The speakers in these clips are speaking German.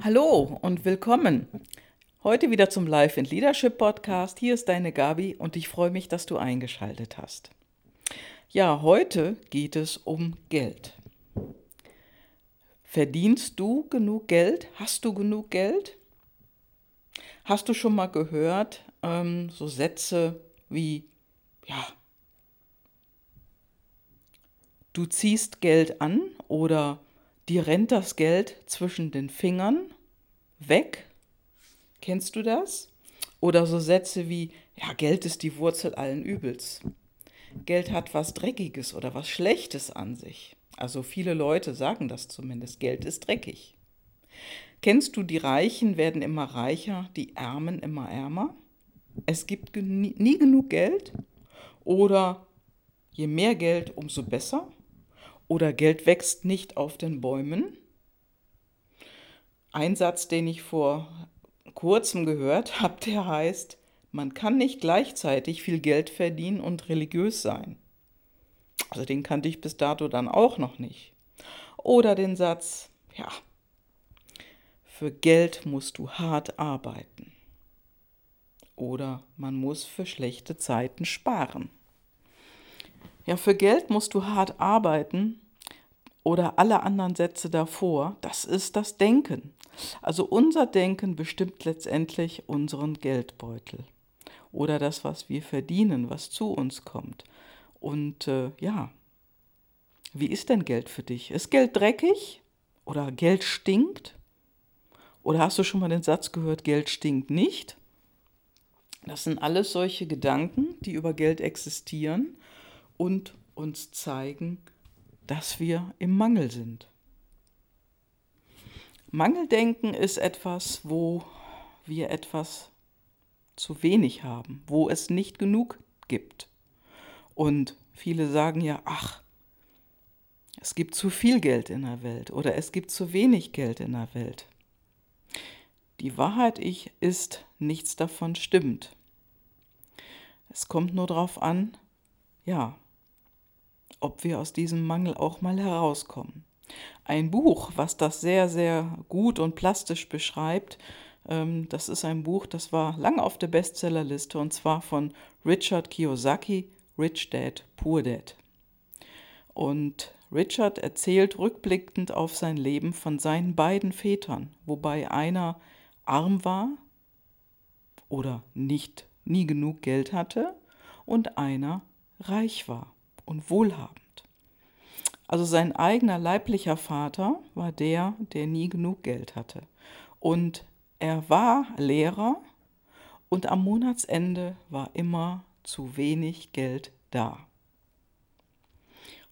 Hallo und willkommen. Heute wieder zum Life and Leadership Podcast. Hier ist deine Gabi und ich freue mich, dass du eingeschaltet hast. Ja, heute geht es um Geld. Verdienst du genug Geld? Hast du genug Geld? Hast du schon mal gehört, ähm, so Sätze wie, ja, du ziehst Geld an oder dir rennt das Geld zwischen den Fingern weg. Kennst du das? Oder so Sätze wie, ja, Geld ist die Wurzel allen Übels. Geld hat was Dreckiges oder was Schlechtes an sich. Also viele Leute sagen das zumindest, Geld ist dreckig. Kennst du, die Reichen werden immer reicher, die Ärmen immer ärmer? Es gibt nie genug Geld? Oder je mehr Geld, umso besser? Oder Geld wächst nicht auf den Bäumen. Ein Satz, den ich vor kurzem gehört habe, der heißt, man kann nicht gleichzeitig viel Geld verdienen und religiös sein. Also den kannte ich bis dato dann auch noch nicht. Oder den Satz, ja, für Geld musst du hart arbeiten. Oder man muss für schlechte Zeiten sparen. Ja, für Geld musst du hart arbeiten oder alle anderen Sätze davor, das ist das Denken. Also unser Denken bestimmt letztendlich unseren Geldbeutel oder das, was wir verdienen, was zu uns kommt. Und äh, ja, wie ist denn Geld für dich? Ist Geld dreckig oder Geld stinkt? Oder hast du schon mal den Satz gehört, Geld stinkt nicht? Das sind alles solche Gedanken, die über Geld existieren und uns zeigen, dass wir im Mangel sind. Mangeldenken ist etwas, wo wir etwas zu wenig haben, wo es nicht genug gibt. Und viele sagen ja, ach, es gibt zu viel Geld in der Welt oder es gibt zu wenig Geld in der Welt. Die Wahrheit ist, nichts davon stimmt. Es kommt nur darauf an, ja, ob wir aus diesem Mangel auch mal herauskommen. Ein Buch, was das sehr, sehr gut und plastisch beschreibt, ähm, das ist ein Buch, das war lange auf der Bestsellerliste und zwar von Richard Kiyosaki, Rich Dad, Poor Dad. Und Richard erzählt rückblickend auf sein Leben von seinen beiden Vätern, wobei einer arm war oder nicht nie genug Geld hatte und einer reich war und wohlhabend. Also sein eigener leiblicher Vater war der, der nie genug Geld hatte. Und er war Lehrer und am Monatsende war immer zu wenig Geld da.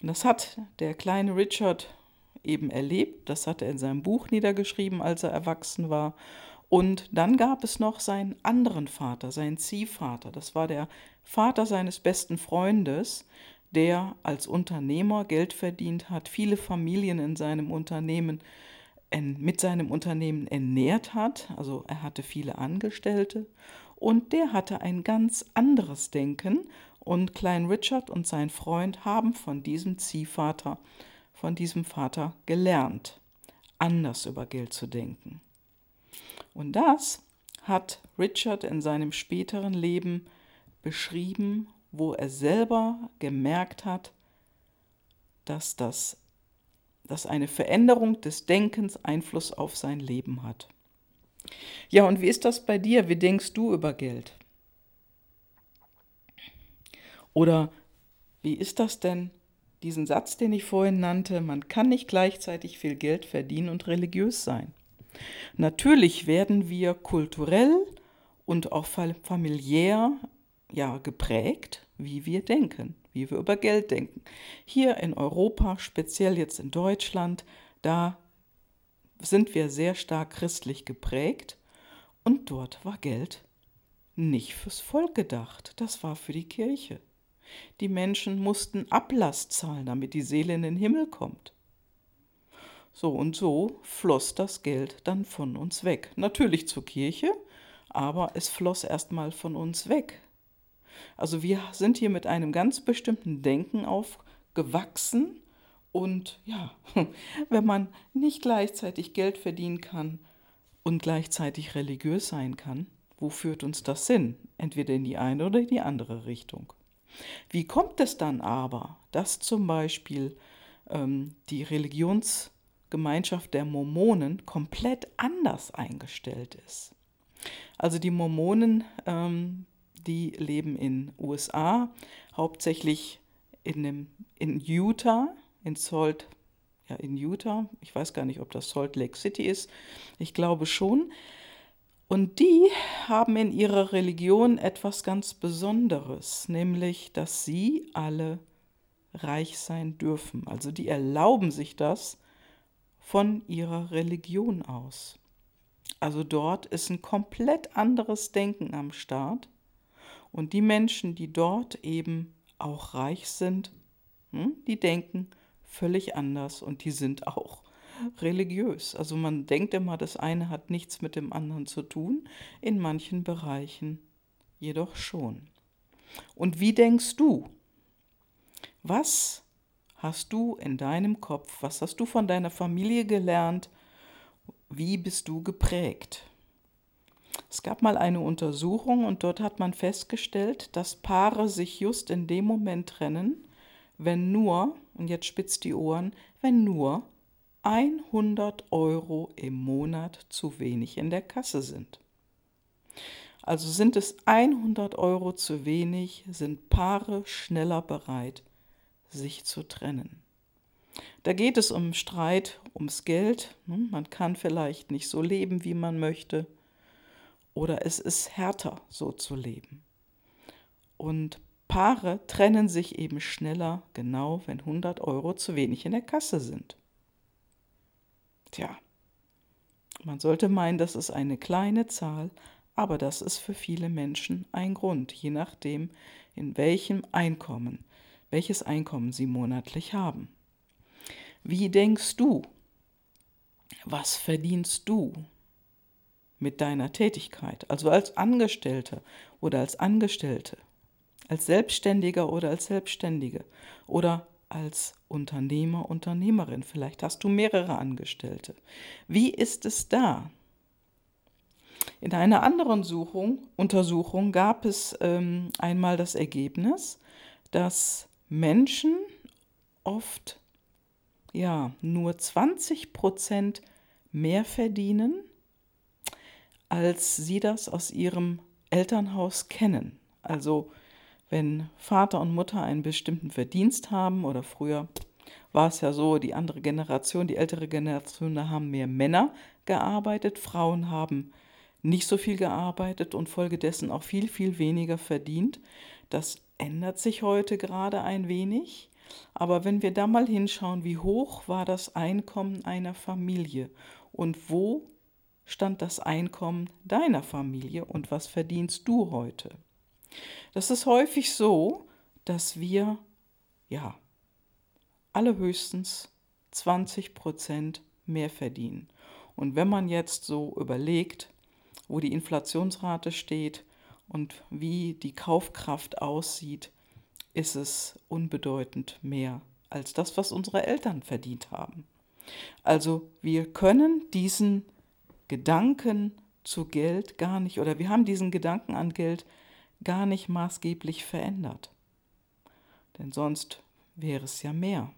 Und das hat der kleine Richard eben erlebt, das hat er in seinem Buch niedergeschrieben, als er erwachsen war. Und dann gab es noch seinen anderen Vater, seinen Ziehvater. Das war der Vater seines besten Freundes, der als Unternehmer Geld verdient hat, viele Familien in seinem Unternehmen mit seinem Unternehmen ernährt hat, also er hatte viele Angestellte. Und der hatte ein ganz anderes Denken. Und Klein Richard und sein Freund haben von diesem Ziehvater, von diesem Vater gelernt, anders über Geld zu denken. Und das hat Richard in seinem späteren Leben beschrieben, wo er selber gemerkt hat, dass, das, dass eine Veränderung des Denkens Einfluss auf sein Leben hat. Ja, und wie ist das bei dir? Wie denkst du über Geld? Oder wie ist das denn, diesen Satz, den ich vorhin nannte, man kann nicht gleichzeitig viel Geld verdienen und religiös sein? Natürlich werden wir kulturell und auch familiär ja geprägt, wie wir denken, wie wir über Geld denken. Hier in Europa, speziell jetzt in Deutschland, da sind wir sehr stark christlich geprägt und dort war Geld nicht fürs Volk gedacht, das war für die Kirche. Die Menschen mussten Ablass zahlen, damit die Seele in den Himmel kommt. So und so floss das Geld dann von uns weg. Natürlich zur Kirche, aber es floss erstmal von uns weg. Also wir sind hier mit einem ganz bestimmten Denken aufgewachsen und ja, wenn man nicht gleichzeitig Geld verdienen kann, und gleichzeitig religiös sein kann, wo führt uns das hin? Entweder in die eine oder in die andere Richtung. Wie kommt es dann aber, dass zum Beispiel ähm, die Religionsgemeinschaft der Mormonen komplett anders eingestellt ist? Also die Mormonen, ähm, die leben in USA, hauptsächlich in, dem, in Utah, in Salt, ja in Utah. Ich weiß gar nicht, ob das Salt Lake City ist. Ich glaube schon. Und die haben in ihrer Religion etwas ganz Besonderes, nämlich, dass sie alle reich sein dürfen. Also die erlauben sich das von ihrer Religion aus. Also dort ist ein komplett anderes Denken am Start. Und die Menschen, die dort eben auch reich sind, hm, die denken völlig anders und die sind auch religiös. Also man denkt immer, das eine hat nichts mit dem anderen zu tun, in manchen Bereichen jedoch schon. Und wie denkst du? Was hast du in deinem Kopf? Was hast du von deiner Familie gelernt? Wie bist du geprägt? Es gab mal eine Untersuchung und dort hat man festgestellt, dass Paare sich just in dem Moment trennen, wenn nur, und jetzt spitzt die Ohren, wenn nur 100 Euro im Monat zu wenig in der Kasse sind. Also sind es 100 Euro zu wenig, sind Paare schneller bereit, sich zu trennen. Da geht es um Streit, ums Geld. Hm, man kann vielleicht nicht so leben, wie man möchte. Oder es ist härter, so zu leben. Und Paare trennen sich eben schneller, genau wenn 100 Euro zu wenig in der Kasse sind. Tja, man sollte meinen, das ist eine kleine Zahl, aber das ist für viele Menschen ein Grund, je nachdem, in welchem Einkommen, welches Einkommen sie monatlich haben. Wie denkst du? Was verdienst du mit deiner Tätigkeit? Also als Angestellte oder als Angestellte, als Selbstständiger oder als Selbstständige oder als Unternehmer, Unternehmerin. Vielleicht hast du mehrere Angestellte. Wie ist es da? In einer anderen Suchung, Untersuchung gab es ähm, einmal das Ergebnis, dass Menschen oft ja nur 20 Prozent mehr verdienen, als sie das aus ihrem Elternhaus kennen. Also wenn Vater und Mutter einen bestimmten Verdienst haben oder früher war es ja so, die andere Generation, die ältere Generation, da haben mehr Männer gearbeitet, Frauen haben nicht so viel gearbeitet und folgedessen auch viel, viel weniger verdient. Das ändert sich heute gerade ein wenig. Aber wenn wir da mal hinschauen, wie hoch war das Einkommen einer Familie und wo stand das Einkommen deiner Familie und was verdienst du heute? Das ist häufig so, dass wir, ja, alle höchstens 20 Prozent mehr verdienen. Und wenn man jetzt so überlegt, wo die Inflationsrate steht und wie die Kaufkraft aussieht, ist es unbedeutend mehr als das, was unsere Eltern verdient haben. Also wir können diesen Gedanken zu Geld gar nicht, oder wir haben diesen Gedanken an Geld gar nicht maßgeblich verändert. Denn sonst wäre es ja mehr.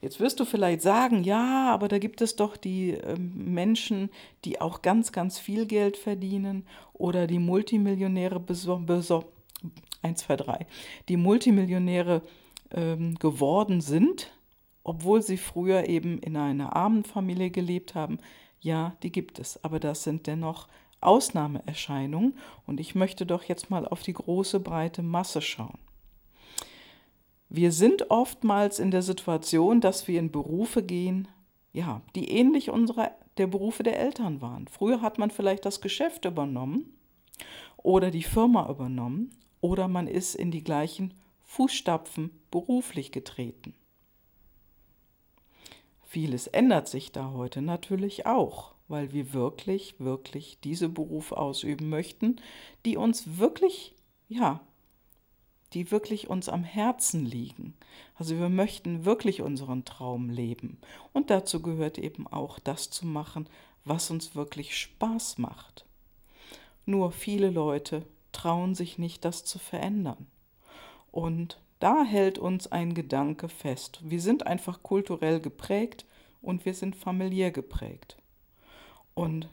Jetzt wirst du vielleicht sagen, ja, aber da gibt es doch die äh, Menschen, die auch ganz, ganz viel Geld verdienen oder die Multimillionäre 1, 2, 3, die Multimillionäre ähm, geworden sind, obwohl sie früher eben in einer armen Familie gelebt haben. Ja, die gibt es, aber das sind dennoch Ausnahmeerscheinung und ich möchte doch jetzt mal auf die große breite Masse schauen. Wir sind oftmals in der Situation, dass wir in Berufe gehen, ja, die ähnlich unserer der Berufe der Eltern waren. Früher hat man vielleicht das Geschäft übernommen oder die Firma übernommen oder man ist in die gleichen Fußstapfen beruflich getreten. Vieles ändert sich da heute natürlich auch weil wir wirklich, wirklich diese Berufe ausüben möchten, die uns wirklich, ja, die wirklich uns am Herzen liegen. Also wir möchten wirklich unseren Traum leben. Und dazu gehört eben auch das zu machen, was uns wirklich Spaß macht. Nur viele Leute trauen sich nicht, das zu verändern. Und da hält uns ein Gedanke fest. Wir sind einfach kulturell geprägt und wir sind familiär geprägt. Und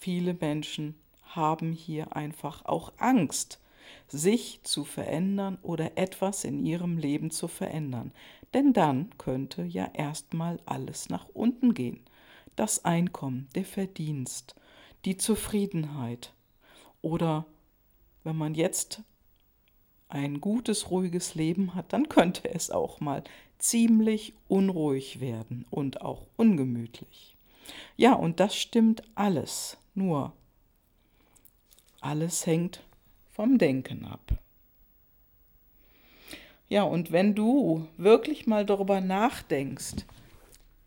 viele Menschen haben hier einfach auch Angst, sich zu verändern oder etwas in ihrem Leben zu verändern. Denn dann könnte ja erstmal alles nach unten gehen. Das Einkommen, der Verdienst, die Zufriedenheit. Oder wenn man jetzt ein gutes, ruhiges Leben hat, dann könnte es auch mal ziemlich unruhig werden und auch ungemütlich. Ja, und das stimmt alles, nur alles hängt vom Denken ab. Ja, und wenn du wirklich mal darüber nachdenkst,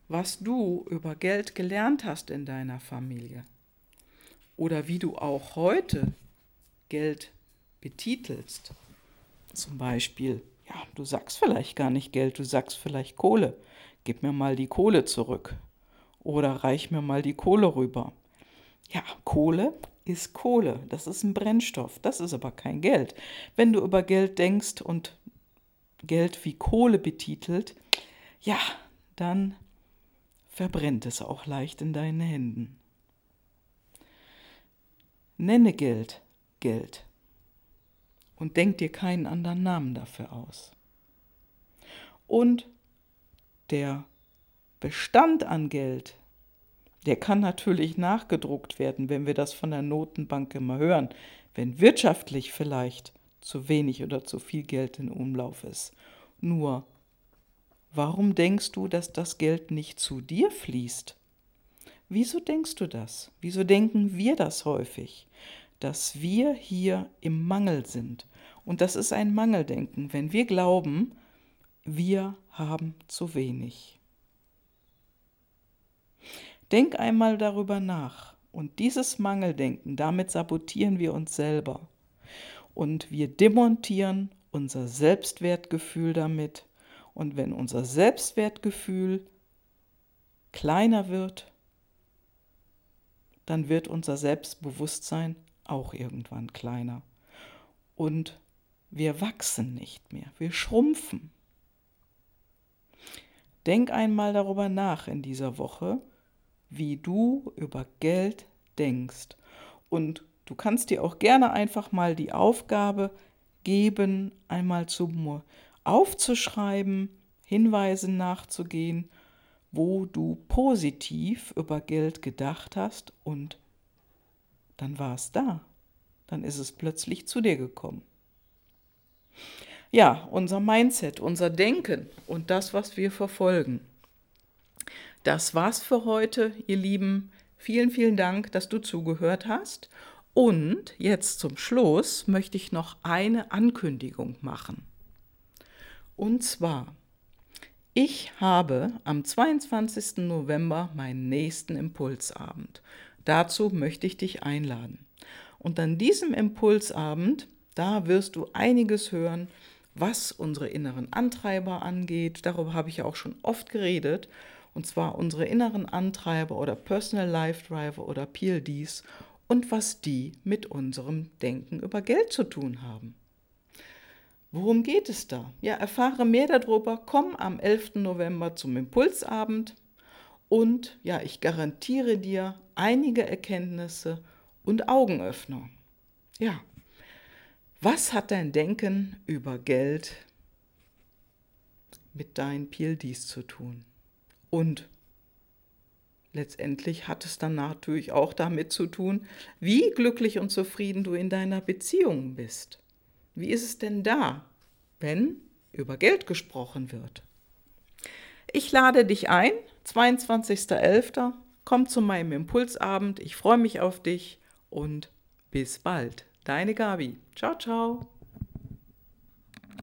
was du über Geld gelernt hast in deiner Familie oder wie du auch heute Geld betitelst, zum Beispiel, ja, du sagst vielleicht gar nicht Geld, du sagst vielleicht Kohle. Gib mir mal die Kohle zurück. Oder reich mir mal die Kohle rüber. Ja, Kohle ist Kohle. Das ist ein Brennstoff. Das ist aber kein Geld. Wenn du über Geld denkst und Geld wie Kohle betitelt, ja, dann verbrennt es auch leicht in deinen Händen. Nenne Geld Geld und denk dir keinen anderen Namen dafür aus. Und der Bestand an Geld, der kann natürlich nachgedruckt werden, wenn wir das von der Notenbank immer hören, wenn wirtschaftlich vielleicht zu wenig oder zu viel Geld in Umlauf ist. Nur, warum denkst du, dass das Geld nicht zu dir fließt? Wieso denkst du das? Wieso denken wir das häufig? Dass wir hier im Mangel sind und das ist ein Mangeldenken, wenn wir glauben, wir haben zu wenig. Denk einmal darüber nach. Und dieses Mangeldenken, damit sabotieren wir uns selber. Und wir demontieren unser Selbstwertgefühl damit. Und wenn unser Selbstwertgefühl kleiner wird, dann wird unser Selbstbewusstsein auch irgendwann kleiner. Und wir wachsen nicht mehr, wir schrumpfen. Denk einmal darüber nach in dieser Woche, wie du über Geld denkst. Und du kannst dir auch gerne einfach mal die Aufgabe geben, einmal zum aufzuschreiben, Hinweisen nachzugehen, wo du positiv über Geld gedacht hast und dann war es da. Dann ist es plötzlich zu dir gekommen. Ja, unser Mindset, unser Denken und das, was wir verfolgen. Das war's für heute, ihr Lieben. Vielen, vielen Dank, dass du zugehört hast. Und jetzt zum Schluss möchte ich noch eine Ankündigung machen. Und zwar, ich habe am 22. November meinen nächsten Impulsabend. Dazu möchte ich dich einladen. Und an diesem Impulsabend da wirst du einiges hören, was unsere inneren Antreiber angeht. Darüber habe ich ja auch schon oft geredet. Und zwar unsere inneren Antreiber oder Personal Life Driver oder PLDs und was die mit unserem Denken über Geld zu tun haben. Worum geht es da? Ja, erfahre mehr darüber. Komm am 11. November zum Impulsabend und ja, ich garantiere dir einige Erkenntnisse und Augenöffner. Ja, was hat dein Denken über Geld mit deinen PLDs zu tun? Und letztendlich hat es dann natürlich auch damit zu tun, wie glücklich und zufrieden du in deiner Beziehung bist. Wie ist es denn da, wenn über Geld gesprochen wird? Ich lade dich ein, 22.11. Komm zu meinem Impulsabend. Ich freue mich auf dich und bis bald. Deine Gabi. Ciao, ciao.